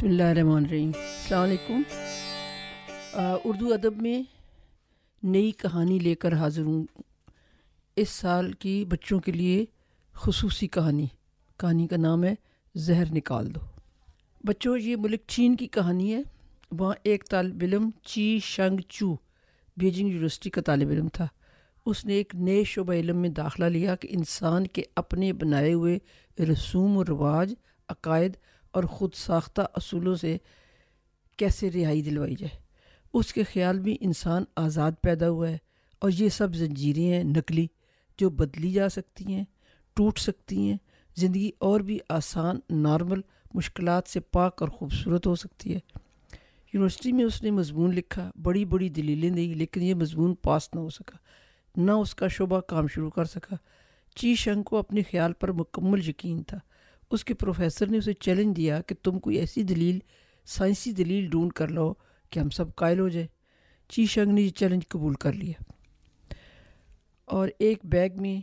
بسم اللہ الرحمن الرحیم السلام علیکم اردو ادب میں نئی کہانی لے کر حاضر ہوں۔ اس سال کی بچوں کے لیے خصوصی کہانی۔ کہانی کا نام ہے زہر نکال دو۔ بچوں، یہ ملک چین کی کہانی ہے۔ وہاں ایک طالب علم چی شنگ چو، بیجنگ یونیورسٹی کا طالب علم تھا۔ اس نے ایک نئے شعبہ علم میں داخلہ لیا کہ انسان کے اپنے بنائے ہوئے رسوم و رواج، عقائد اور خود ساختہ اصولوں سے کیسے رہائی دلوائی جائے۔ اس کے خیال میں انسان آزاد پیدا ہوا ہے اور یہ سب زنجیریں ہیں، نقلی، جو بدلی جا سکتی ہیں، ٹوٹ سکتی ہیں۔ زندگی اور بھی آسان، نارمل مشکلات سے پاک اور خوبصورت ہو سکتی ہے۔ یونیورسٹی میں اس نے مضمون لکھا، بڑی بڑی دلیلیں دی لیکن یہ مضمون پاس نہ ہو سکا، نہ اس کا شعبہ کام شروع کر سکا۔ چی شنگ کو اپنے خیال پر مکمل یقین تھا۔ اس کے پروفیسر نے اسے چیلنج دیا کہ تم کوئی ایسی دلیل، سائنسی دلیل ڈھونڈ کر لو کہ ہم سب قائل ہو جائیں۔ چی شنگ نے یہ چیلنج قبول کر لیا۔ اور ایک بیگ میں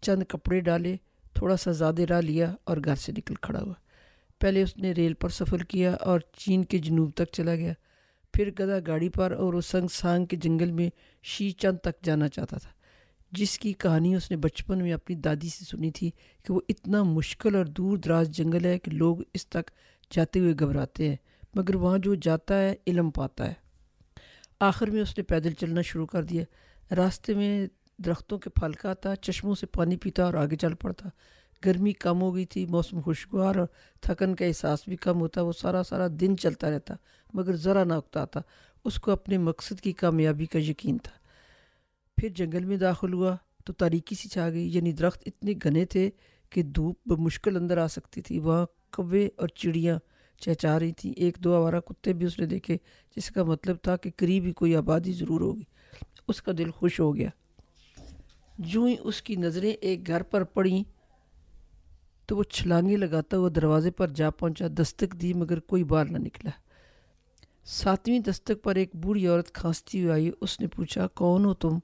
چند کپڑے ڈالے، تھوڑا سا زیادہ راہ لیا اور گھر سے نکل کھڑا ہوا۔ پہلے اس نے ریل پر سفر کیا اور چین کے جنوب تک چلا گیا۔ پھر گدا گاڑی پر اور وہ سنگ سانگ کے جنگل میں شی چند تک جانا چاہتا تھا۔ جس کی کہانی اس نے بچپن میں اپنی دادی سے سنی تھی کہ وہ اتنا مشکل اور دور دراز جنگل ہے کہ لوگ اس تک جاتے ہوئے گھبراتے ہیں، مگر وہاں جو جاتا ہے، علم پاتا ہے۔ آخر میں اس نے پیدل چلنا شروع کر دیا۔ راستے میں درختوں کے پھل کھاتا چشموں سے پانی پیتا اور آگے چل پڑتا۔ گرمی کم ہو گئی تھی، موسم خوشگوار اور تھکن کا احساس بھی کم ہوتا۔ وہ سارا سارا دن چلتا رہتا، مگر ذرا نہ اکتا تھا اس کو اپنے مقصد کی کامیابی کا یقین تھا۔ پھر جنگل میں داخل ہوا تو تاریکی سی چھا گئی یعنی درخت اتنے گھنے تھے کہ دھوپ بمشکل اندر آ سکتی تھی۔ وہاں کوے اور چڑیاں چہچا رہی تھیں۔ ایک دو آوارہ کتے بھی اس نے دیکھے، جس کا مطلب تھا کہ قریب ہی کوئی آبادی ضرور ہوگی۔ اس کا دل خوش ہو گیا۔ جو ہی اس کی نظریں ایک گھر پر پڑیں تو وہ چھلانگیں لگاتا ہوا دروازے پر جا پہنچا۔ دستک دی مگر کوئی بار نہ نکلا۔ ساتویں دستک پر ایک بوڑھی عورت کھانستی ہوئی آئی۔ اس نے پوچھا، کون ہو تم؟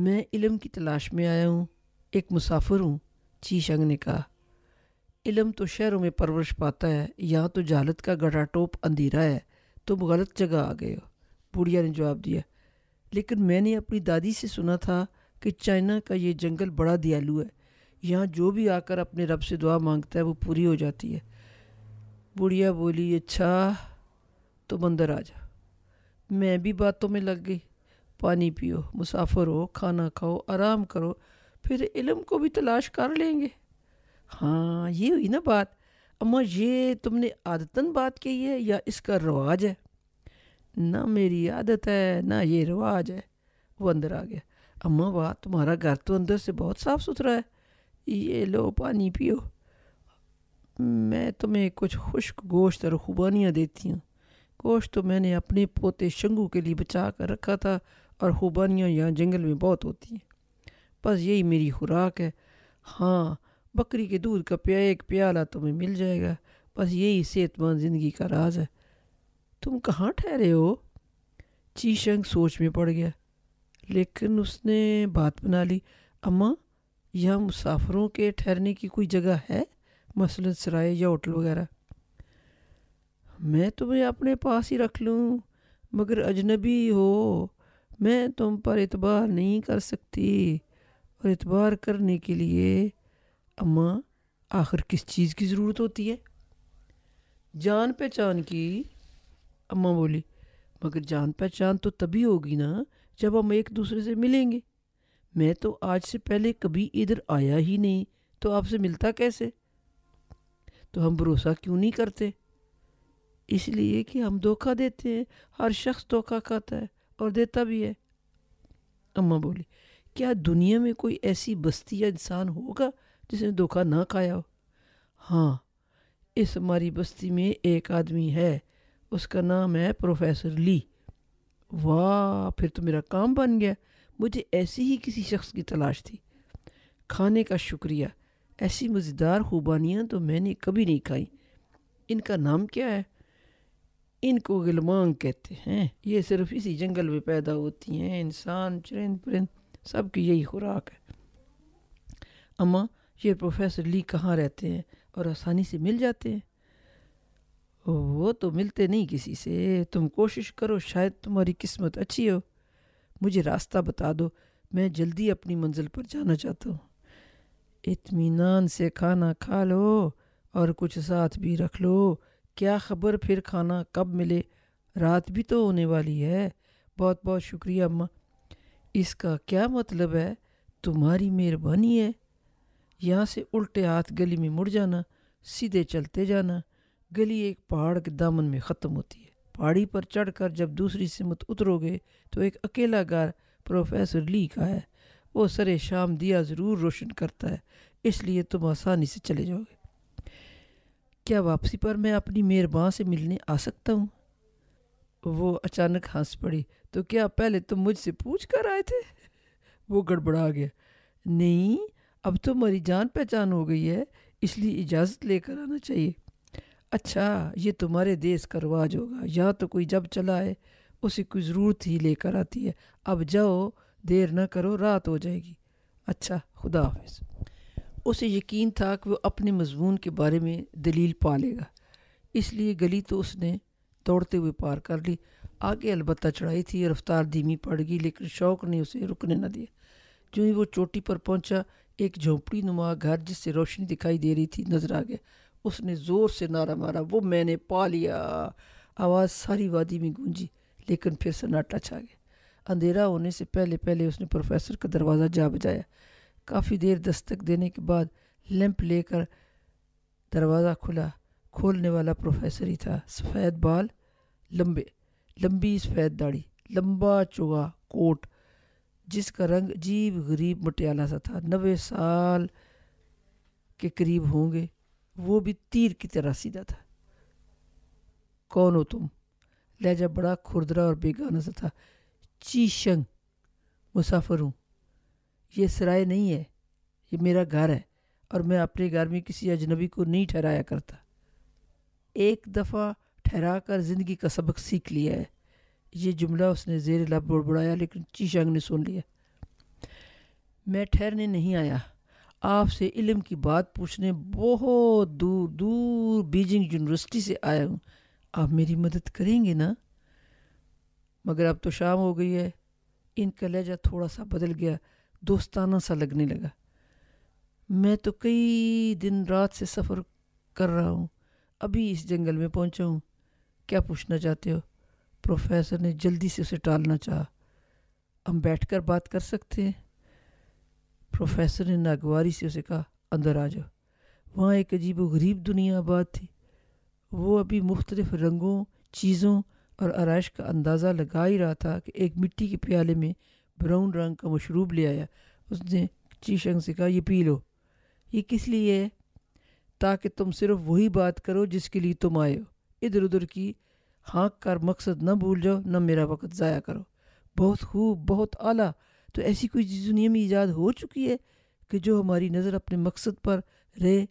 میں علم کی تلاش میں آیا ہوں۔ ایک مسافر ہوں، چی شنگ نے کہا۔ علم تو شہروں میں پرورش پاتا ہے، یہاں تو جہالت کا گڑا ٹوپ اندھیرا ہے۔ تم غلط جگہ آ گئے ہو۔ بوڑھیا نے جواب دیا۔ لیکن میں نے اپنی دادی سے سنا تھا کہ چائنا کا یہ جنگل بڑا دیالو ہے۔ یہاں جو بھی آ کر اپنے رب سے دعا مانگتا ہے، وہ پوری ہو جاتی ہے۔ بوڑھیا بولی اچھا تو اندر آ جا۔ میں بھی باتوں میں لگ گئی۔ پانی پیو، مسافر ہو، کھانا کھاؤ، آرام کرو، پھر علم کو بھی تلاش کر لیں گے۔ ہاں یہ ہوئی نا بات۔ اماں یہ تم نے عادتاً بات کی ہے یا اس کا رواج ہے؟ نہ میری عادت ہے، نہ یہ رواج ہے۔ وہ اندر آ گیا۔ اماں بات تمہارا گھر تو اندر سے بہت صاف ستھرا ہے۔ یہ لو، پانی پیو۔ میں تمہیں کچھ خشک گوشت اور خوبانیاں دیتی ہوں۔ گوشت تو میں نے اپنے پوتے شنگو کے لیے بچا کر رکھا تھا۔ اور خوبانیاں یہاں جنگل میں بہت ہوتی ہیں۔ بس یہی میری خوراک ہے۔ ہاں بکری کے دودھ کا پیا ایک پیالہ تمہیں مل جائے گا۔ بس یہی صحت مند زندگی کا راز ہے۔ تم کہاں ٹھہرے ہو؟ چی شنگ سوچ میں پڑ گیا۔ لیکن اس نے بات بنا لی۔ اماں، یہاں مسافروں کے ٹھہرنے کی کوئی جگہ ہے؟ مثلاً سرائے یا ہوٹل وغیرہ۔ میں تمہیں اپنے پاس ہی رکھ لوں، مگر اجنبی ہو۔ میں تم پر اعتبار نہیں کر سکتی اور اعتبار کرنے کے لیے اماں آخر کس چیز کی ضرورت ہوتی ہے؟ جان پہچان کی اماں بولی، مگر جان پہچان تو تبھی ہوگی نا جب ہم ایک دوسرے سے ملیں گے۔ میں تو آج سے پہلے کبھی ادھر آیا ہی نہیں، تو آپ سے ملتا کیسے؟ تو ہم بھروسہ کیوں نہیں کرتے؟ اس لیے کہ ہم دھوکہ دیتے ہیں، ہر شخص دھوکہ کھاتا ہے۔ اور دیتا بھی ہے۔ اماں بولی، کیا دنیا میں کوئی ایسی بستی یا انسان ہوگا جس نے دھوکہ نہ کھایا ہو؟ ہاں اس ہماری بستی میں ایک آدمی ہے، اس کا نام ہے پروفیسر لی۔ واہ، پھر تو میرا کام بن گیا۔ مجھے ایسی ہی کسی شخص کی تلاش تھی۔ کھانے کا شکریہ۔ ایسی مزیدار خوبانیاں تو میں نے کبھی نہیں کھائیں۔ ان کا نام کیا ہے؟ ان کو غلمانگ کہتے ہیں۔ یہ صرف اسی جنگل میں پیدا ہوتی ہیں، انسان، چرند پرند، سب کی یہی خوراک ہے۔ اماں یہ پروفیسر لی کہاں رہتے ہیں اور آسانی سے مل جاتے ہیں؟ وہ تو ملتے نہیں کسی سے۔ تم کوشش کرو، شاید تمہاری قسمت اچھی ہو۔ مجھے راستہ بتا دو، میں جلدی اپنی منزل پر جانا چاہتا ہوں۔ اطمینان سے کھانا کھا لو اور کچھ ساتھ بھی رکھ لو۔ کیا خبر پھر کھانا کب ملے؟ رات بھی تو ہونے والی ہے۔ بہت بہت شکریہ، اماں۔ اس کا کیا مطلب ہے؟ تمہاری مہربانی ہے۔ یہاں سے الٹے ہاتھ گلی میں مڑ جانا، سیدھے چلتے جانا۔ گلی ایک پہاڑ کے دامن میں ختم ہوتی ہے۔ پہاڑی پر چڑھ کر جب دوسری سمت اترو گے تو ایک اکیلا گھر پروفیسر لی کا ہے۔ وہ سر شام دیا ضرور روشن کرتا ہے، اس لیے تم آسانی سے چلے جاؤ گے۔ کیا واپسی پر میں اپنی مہربان سے ملنے آ سکتا ہوں؟ وہ اچانک ہنس پڑی۔ تو کیا پہلے تم مجھ سے پوچھ کر آئے تھے؟ وہ گڑبڑا گیا۔ نہیں، اب تو میری جان پہچان ہو گئی ہے، اس لیے اجازت لے کر آنا چاہیے۔ اچھا یہ تمہارے دیس کا رواج ہوگا۔ یا تو کوئی جب چلا ہے اسے کوئی ضرورت ہی لے کر آتی ہے۔ اب جاؤ، دیر نہ کرو، رات ہو جائے گی۔ اچھا خدا حافظ۔ اسے یقین تھا کہ وہ اپنے مضمون کے بارے میں دلیل پا لے گا۔ اس لیے گلی تو اس نے دوڑتے ہوئے پار کر لی۔ آگے البتہ چڑھائی تھی، رفتار دھیمی پڑ گئی، لیکن شوق نے اسے رکنے نہ دیا۔ جو ہی وہ چوٹی پر پہنچا، ایک جھونپڑی نما گھر جس سے روشنی دکھائی دے رہی تھی نظر آ گیا۔ اس نے زور سے نعرہ مارا، وہ میں نے پا لیا! آواز ساری وادی میں گونجی، لیکن پھر سناٹا چھا گیا۔ اندھیرا ہونے سے پہلے پہلے اس نے پروفیسر کا دروازہ جا بجایا۔ کافی دیر دستک دینے کے بعد لیمپ لے کر دروازہ کھلا۔ کھولنے والا پروفیسر ہی تھا۔ سفید بال، لمبے، لمبی سفید داڑھی، لمبا چوگا کوٹ، جس کا رنگ عجیب غریب مٹیالہ سا تھا۔ نوے سال کے قریب ہوں گے۔ وہ بھی تیر کی طرح سیدھا تھا۔ کون ہو تم؟ لہجہ بڑا کھردرا اور بیگانہ سا تھا۔ چیشنگ مسافر ہوں۔ یہ سرائے نہیں ہے، یہ میرا گھر ہے اور میں اپنے گھر میں کسی اجنبی کو نہیں ٹھہرایا کرتا۔ ایک دفعہ ٹھہرا کر زندگی کا سبق سیکھ لیا ہے۔ یہ جملہ اس نے زیر لب بڑبڑایا لیکن چیشنگ نے سن لیا۔ میں ٹھہرنے نہیں آیا۔ آپ سے علم کی بات پوچھنے بہت دور دور بیجنگ یونیورسٹی سے آیا ہوں۔ آپ میری مدد کریں گے نا؟ مگر اب تو شام ہو گئی ہے۔ ان کا لہجہ تھوڑا سا بدل گیا۔ دوستانہ سا لگنے لگا۔ میں تو کئی دن رات سے سفر کر رہا ہوں، ابھی اس جنگل میں پہنچا ہوں۔ کیا پوچھنا چاہتے ہو؟ پروفیسر نے جلدی سے اسے ٹالنا چاہا۔ ہم بیٹھ کر بات کر سکتے ہیں؟ پروفیسر نے ناگواری سے اسے کہا، اندر آ جاؤ۔ وہاں ایک عجیب و غریب دنیا آباد تھی۔ وہ ابھی مختلف رنگوں، چیزوں اور آرائش کا اندازہ لگا ہی رہا تھا کہ ایک مٹی کے پیالے میں براؤن رنگ کا مشروب لے آیا۔ اس نے چیشنگ سے کہا، یہ پی لو۔ یہ کس لیے ہے؟ تاکہ تم صرف وہی بات کرو جس کے لیے تم آئے ہو۔ ادھر ادھر کی ہانک کر مقصد نہ بھول جاؤ، نہ میرا وقت ضائع کرو۔ بہت خوب، بہت اعلیٰ۔ تو ایسی کوئی چیز دنیا میں ایجاد ہو چکی ہے کہ جو ہماری نظر اپنے مقصد پر رہے؟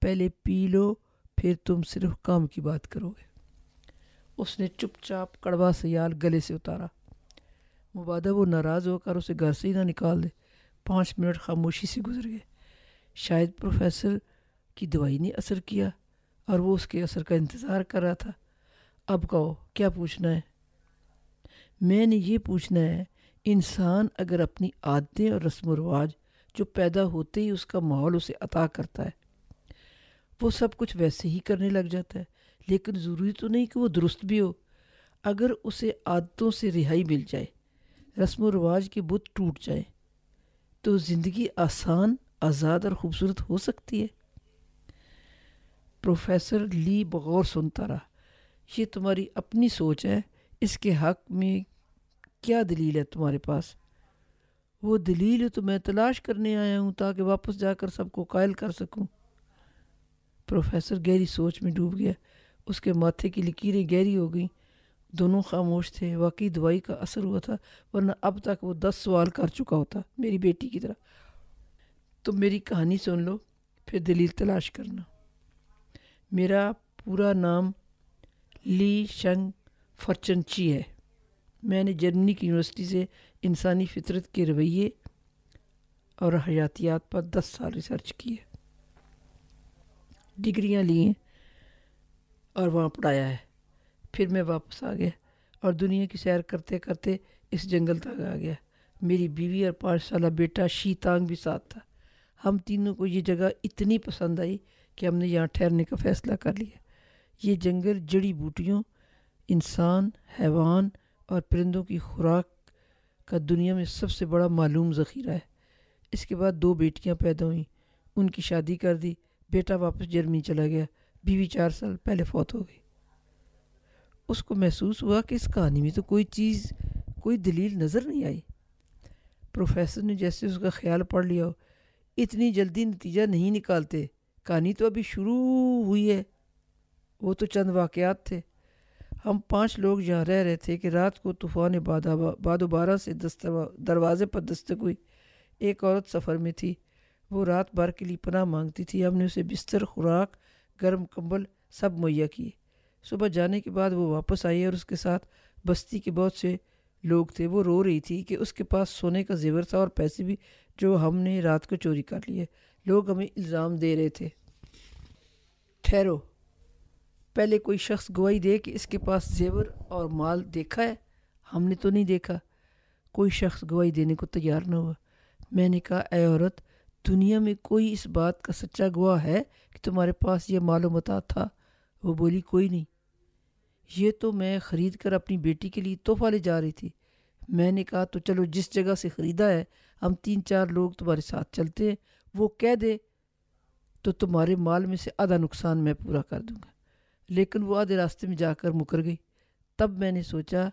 پہلے پی لو، پھر تم صرف کام کی بات کرو گے۔ اس نے چپ چاپ کڑوا سیال گلے سے اتارا۔ مبادہ وہ ناراض ہو کر اسے گھر سے ہی نہ نکال دے۔ پانچ منٹ خاموشی سے گزر گئے۔ شاید پروفیسر کی دوائی نے اثر کیا اور وہ اس کے اثر کا انتظار کر رہا تھا۔ اب کہو، کیا پوچھنا ہے؟ میں نے یہ پوچھنا ہے، انسان اگر اپنی عادتیں اور رسم و رواج جو پیدا ہوتے ہی اس کا ماحول اسے عطا کرتا ہے، وہ سب کچھ ویسے ہی کرنے لگ جاتا ہے۔ لیکن ضروری تو نہیں کہ وہ درست بھی ہو۔ اگر اسے عادتوں سے رہائی مل جائے رسم و رواج کے بت ٹوٹ جائے تو زندگی آسان، آزاد اور خوبصورت ہو سکتی ہے۔ پروفیسر لی بغور سنتا رہا، یہ تمہاری اپنی سوچ ہے، اس کے حق میں کیا دلیل ہے تمہارے پاس؟ وہ دلیل تو میں تلاش کرنے آیا ہوں تاکہ واپس جا کر سب کو قائل کر سکوں۔ پروفیسر گہری سوچ میں ڈوب گیا، اس کے ماتھے کی لکیریں گہری ہو گئیں۔ دونوں خاموش تھے۔ واقعی دوائی کا اثر ہوا تھا، ورنہ اب تک وہ دس سوال کر چکا ہوتا، میری بیٹی کی طرح۔ تم میری کہانی سن لو، پھر دلیل تلاش کرنا۔ میرا پورا نام لی شنگ فرچن چی ہے۔ میں نے جرمنی کی یونیورسٹی سے انسانی فطرت کے رویے اور حیاتیات پر دس سال ریسرچ کی ہے۔ ڈگریاں لی ہیں اور وہاں پڑھایا ہے۔ پھر میں واپس آ گیا اور دنیا کی سیر کرتے کرتے اس جنگل تک آ گیا۔ میری بیوی اور پانچ سالہ بیٹا شیتانگ بھی ساتھ تھا۔ ہم تینوں کو یہ جگہ اتنی پسند آئی کہ ہم نے یہاں ٹھہرنے کا فیصلہ کر لیا۔ یہ جنگل جڑی بوٹیوں، انسان، حیوان اور پرندوں کی خوراک کا دنیا میں سب سے بڑا معلوم ذخیرہ ہے۔ اس کے بعد دو بیٹیاں پیدا ہوئیں۔ ان کی شادی کر دی، بیٹا واپس جرمنی چلا گیا۔ بیوی چار سال پہلے فوت ہو گئی۔ اس کو محسوس ہوا کہ اس کہانی میں تو کوئی چیز، کوئی دلیل نظر نہیں آئی۔ پروفیسر نے جیسے اس کا خیال پڑھ لیا ہو، اتنی جلدی نتیجہ نہیں نکالتے۔ کہانی تو ابھی شروع ہوئی ہے۔ وہ تو چند واقعات تھے۔ ہم پانچ لوگ جہاں رہ رہے تھے کہ رات کو طوفان باد و بارہ سے دروازے پر دستک ہوئی۔ ایک عورت سفر میں تھی۔ وہ رات بھر کے لیے پناہ مانگتی تھی۔ ہم نے اسے بستر، خوراک، گرم کمبل سب مہیا کیے۔ صبح جانے کے بعد وہ واپس آئی اور اس کے ساتھ بستی کے بہت سے لوگ تھے۔ وہ رو رہی تھی کہ اس کے پاس سونے کا زیور تھا اور پیسے بھی جو ہم نے رات کو چوری کر لیے۔ لوگ ہمیں الزام دے رہے تھے۔ ٹھہرو۔ پہلے کوئی شخص گواہی دے کہ اس کے پاس زیور اور مال دیکھا ہے؟ ہم نے تو نہیں دیکھا۔ کوئی شخص گواہی دینے کو تیار نہ ہوا۔ میں نے کہا، اے عورت، دنیا میں کوئی اس بات کا سچا گواہ ہے کہ تمہارے پاس یہ معلومات تھا؟ وہ بولی، کوئی نہیں۔ یہ تو میں خرید کر اپنی بیٹی کے لیے تحفہ لے جا رہی تھی۔ میں نے کہا تو چلو جس جگہ سے خریدا ہے، ہم تین چار لوگ تمہارے ساتھ چلتے ہیں، وہ کہہ دے تو تمہارے مال میں سے آدھا نقصان میں پورا کر دوں گا۔ لیکن وہ آدھے راستے میں جا کر مکر گئی۔ تب میں نے سوچا،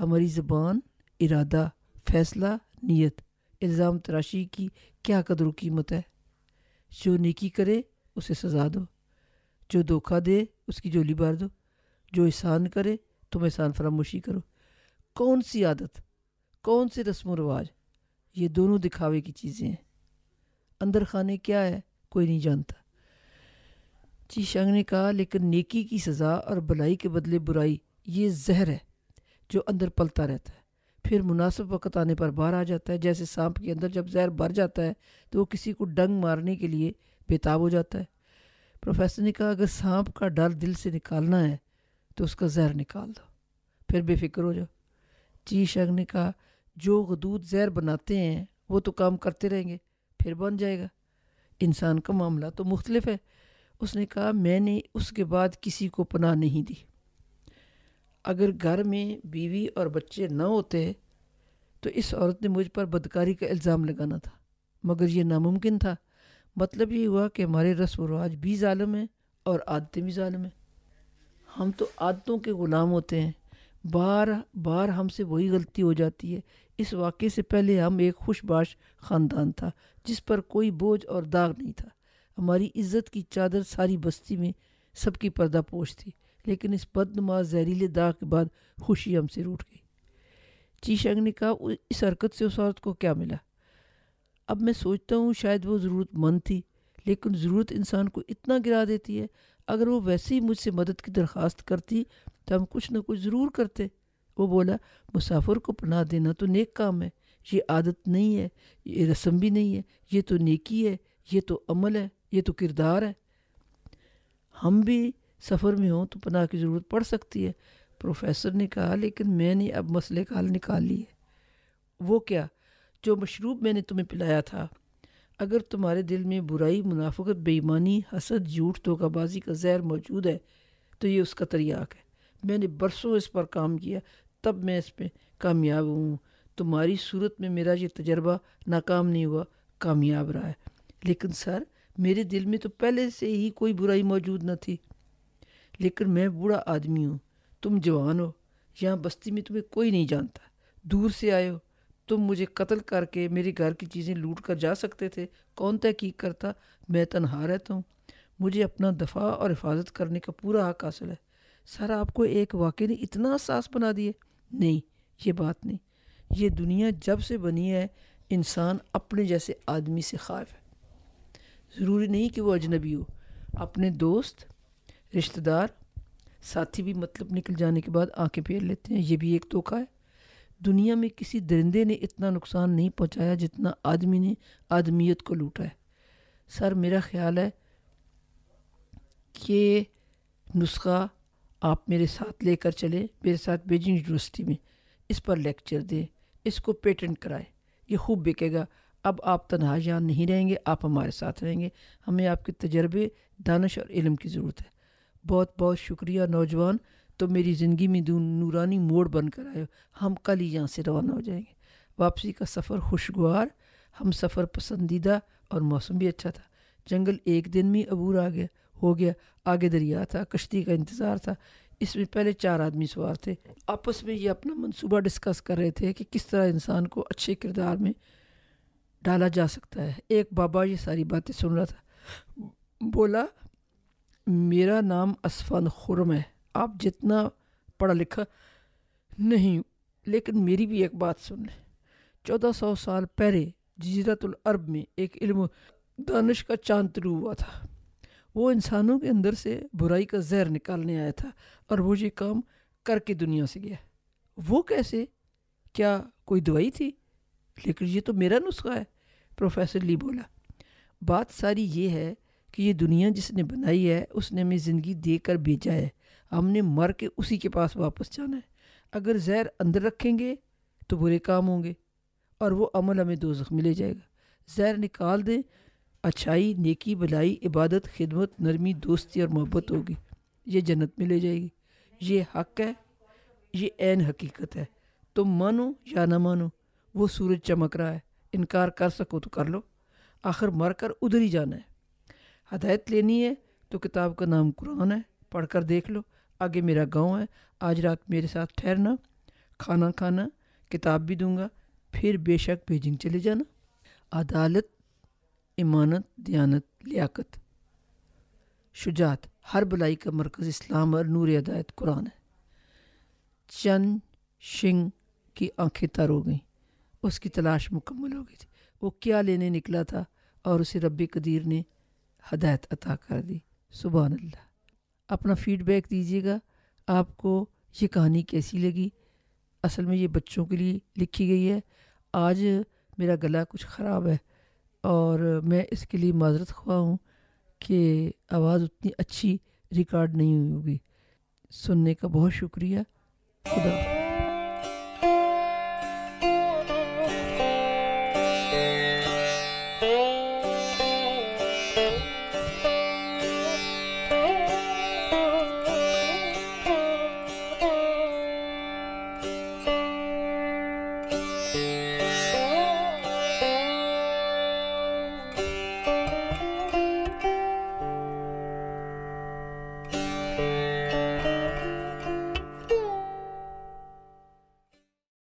ہماری زبان، ارادہ، فیصلہ، نیت، الزام تراشی کی کیا قدر و قیمت ہے؟ جو نیکی کرے، اسے سزا دو۔ جو دھوکہ دے، اس کی جولی بار دو۔ جو احسان کرے، تم احسان فراموشی کرو۔ کون سی عادت، کون سے رسم و رواج، یہ دونوں دکھاوے کی چیزیں ہیں۔ اندر خانے کیا ہے، کوئی نہیں جانتا۔ جی چی شنگ نے کہا، لیکن نیکی کی سزا اور بلائی کے بدلے برائی یہ زہر ہے جو اندر پلتا رہتا ہے۔ پھر مناسب وقت آنے پر باہر آ جاتا ہے۔ جیسے سانپ کے اندر جب زہر بھر جاتا ہے، تو وہ کسی کو ڈنگ مارنے کے لیے بےتاب ہو جاتا ہے۔ پروفیسر نے کہا، اگر سانپ کا ڈر دل سے نکالنا ہے تو اس کا زہر نکال دو۔ پھر بے فکر ہو جاؤ۔ چی شنگ نے کہا جو غدود زہر بناتے ہیں، وہ تو کام کرتے رہیں گے، پھر بن جائے گا۔ انسان کا معاملہ تو مختلف ہے۔ اس نے کہا، میں نے اس کے بعد کسی کو پناہ نہیں دی۔ اگر گھر میں بیوی اور بچے نہ ہوتے، تو اس عورت نے مجھ پر بدکاری کا الزام لگانا تھا۔ مگر یہ ناممکن تھا۔ مطلب یہ ہوا کہ ہمارے رسم و رواج بھی ظالم ہیں اور عادتیں بھی ظالم ہیں۔ ہم تو عادتوں کے غلام ہوتے ہیں۔ بار بار ہم سے وہی غلطی ہو جاتی ہے۔ اس واقعے سے پہلے ہم ایک خوش باش خاندان تھا، جس پر کوئی بوجھ اور داغ نہیں تھا۔ ہماری عزت کی چادر ساری بستی میں سب کی پردہ پوش تھی، لیکن اس بد نماز زہریلے داغ کے بعد خوشی ہم سے روٹ گئی۔ چیشنگ نے کہا اس حرکت سے اس عورت کو کیا ملا؟ اب میں سوچتا ہوں شاید وہ ضرورت مند تھی، لیکن ضرورت انسان کو اتنا گرا دیتی ہے۔ اگر وہ ویسے ہی مجھ سے مدد کی درخواست کرتی تو ہم کچھ نہ کچھ ضرور کرتے۔ وہ بولا، مسافر کو پناہ دینا تو نیک کام ہے، یہ عادت نہیں ہے، یہ رسم بھی نہیں ہے، یہ تو نیکی ہے، یہ تو عمل ہے، یہ تو کردار ہے۔ ہم بھی سفر میں ہوں تو پناہ کی ضرورت پڑ سکتی ہے۔ پروفیسر نے کہا، لیکن میں نے اب مسئلے کا حل نکال لی ہے وہ کیا، جو مشروب میں نے تمہیں پلایا تھا؟ اگر تمہارے دل میں برائی، منافقت بے ایمانی حسد، جھوٹ، دھوکہ بازی کا زہر موجود ہے، تو یہ اس کا تریاق ہے۔ میں نے برسوں اس پر کام کیا، تب میں اس پہ کامیاب ہوں۔ تمہاری صورت میں میرا یہ تجربہ ناکام نہیں ہوا، کامیاب رہا ہے۔ لیکن سر، میرے دل میں تو پہلے سے ہی کوئی برائی موجود نہ تھی۔ لیکن میں بوڑھا آدمی ہوں، تم جوان ہو، یہاں بستی میں تمہیں کوئی نہیں جانتا۔ دور سے آئے ہو تم مجھے قتل کر کے میرے گھر کی چیزیں لوٹ کر جا سکتے تھے؟ کون تحقیق کرتا؟ میں تنہا رہتا ہوں۔ مجھے اپنا دفاع اور حفاظت کرنے کا پورا حق حاصل ہے۔ سر، آپ کو ایک واقعے نے اتنا احساس بنا دیے؟ نہیں، یہ بات نہیں۔ یہ دنیا جب سے بنی ہے، انسان اپنے جیسے آدمی سے خواف ہے۔ ضروری نہیں کہ وہ اجنبی ہو۔ اپنے دوست، رشتہ دار، ساتھی بھی مطلب نکل جانے کے بعد آنکھیں پھیر لیتے ہیں۔ یہ بھی ایک دھوکہ ہے۔ دنیا میں کسی درندے نے اتنا نقصان نہیں پہنچایا جتنا آدمی نے آدمیت کو لوٹا ہے۔ سر، میرا خیال ہے کہ نسخہ آپ میرے ساتھ لے کر چلیں، میرے ساتھ بیجنگ یونیورسٹی میں۔ اس پر لیکچر دیں، اس کو پیٹنٹ کرائے یہ خوب بکے گا۔ اب آپ تنہا جان نہیں رہیں گے، آپ ہمارے ساتھ رہیں گے۔ ہمیں آپ کے تجربے، دانش اور علم کی ضرورت ہے۔ بہت بہت شکریہ نوجوان۔ تو میری زندگی میں دون نورانی موڑ بن کر آئے ہم کل ہی یہاں سے روانہ ہو جائیں گے۔ واپسی کا سفر خوشگوار، ہم سفر پسندیدہ اور موسم بھی اچھا تھا۔ جنگل ایک دن میں عبور آ گیا، ہو گیا۔ آگے دریا تھا، کشتی کا انتظار تھا۔ اس میں پہلے چار آدمی سوار تھے۔ آپس میں یہ اپنا منصوبہ ڈسکس کر رہے تھے کہ کس طرح انسان کو اچھے کردار میں ڈالا جا سکتا ہے۔ ایک بابا یہ ساری باتیں سن رہا تھا۔ بولا، میرا نام اسفان خرم ہے۔ آپ جتنا پڑھا لکھا نہیں لیکن میری بھی ایک بات سن۔ لیں چودہ سو سال پہلے جزیرت العرب میں ایک علم دانش کا چاند طلوع ہوا تھا۔ وہ انسانوں کے اندر سے برائی کا زہر نکالنے آیا تھا اور وہ یہ کام کر کے دنیا سے گیا۔ وہ کیسے؟ کیا کوئی دوائی تھی؟ لیکن یہ تو میرا نسخہ ہے، پروفیسر لی بولا۔ بات ساری یہ ہے کہ یہ دنیا جس نے بنائی ہے، اس نے ہمیں زندگی دے کر بھیجا ہے۔ ہم نے مر کے اسی کے پاس واپس جانا ہے۔ اگر زہر اندر رکھیں گے تو برے کام ہوں گے اور وہ عمل ہمیں دو زخم لے جائے گا۔ زہر نکال دیں، اچھائی، نیکی بلائی عبادت، خدمت، نرمی، دوستی اور محبت ہوگی۔ یہ جنت میں لے جائے گی۔ یہ حق ہے، یہ عین حقیقت ہے۔ تم مانو یا نہ مانو، وہ سورج چمک رہا ہے۔ انکار کر سکو تو کر لو۔ آخر مر کر ادھر ہی جانا ہے۔ ہدایت لینی ہے تو کتاب کا نام قرآن ہے۔ پڑھ کر دیکھ لو۔ آگے میرا گاؤں ہے۔ آج رات میرے ساتھ ٹھہرنا، کھانا کھانا، کتاب بھی دوں گا، پھر بے شک بیجنگ چلے جانا۔ عدالت، امانت، دیانت، لیاقت۔ شجاعت، ہر بلائی کا مرکز اسلام اور نور ہدایت قرآن ہے۔ چند شنگ کی آنکھیں تر ہو گئیں۔ اس کی تلاش مکمل ہو گئی تھی۔ وہ کیا لینے نکلا تھا اور اسے رب قدیر نے ہدایت عطا کر دی۔ سبحان اللہ۔ اپنا فیڈ بیک دیجیے گا۔ آپ کو یہ کہانی کیسی لگی؟ اصل میں یہ بچوں کے لیے لکھی گئی ہے۔ آج میرا گلا کچھ خراب ہے اور میں اس کے لیے معذرت خواہ ہوں کہ آواز اتنی اچھی ریکارڈ نہیں ہوئی ہوگی۔ سننے کا بہت شکریہ۔ خدا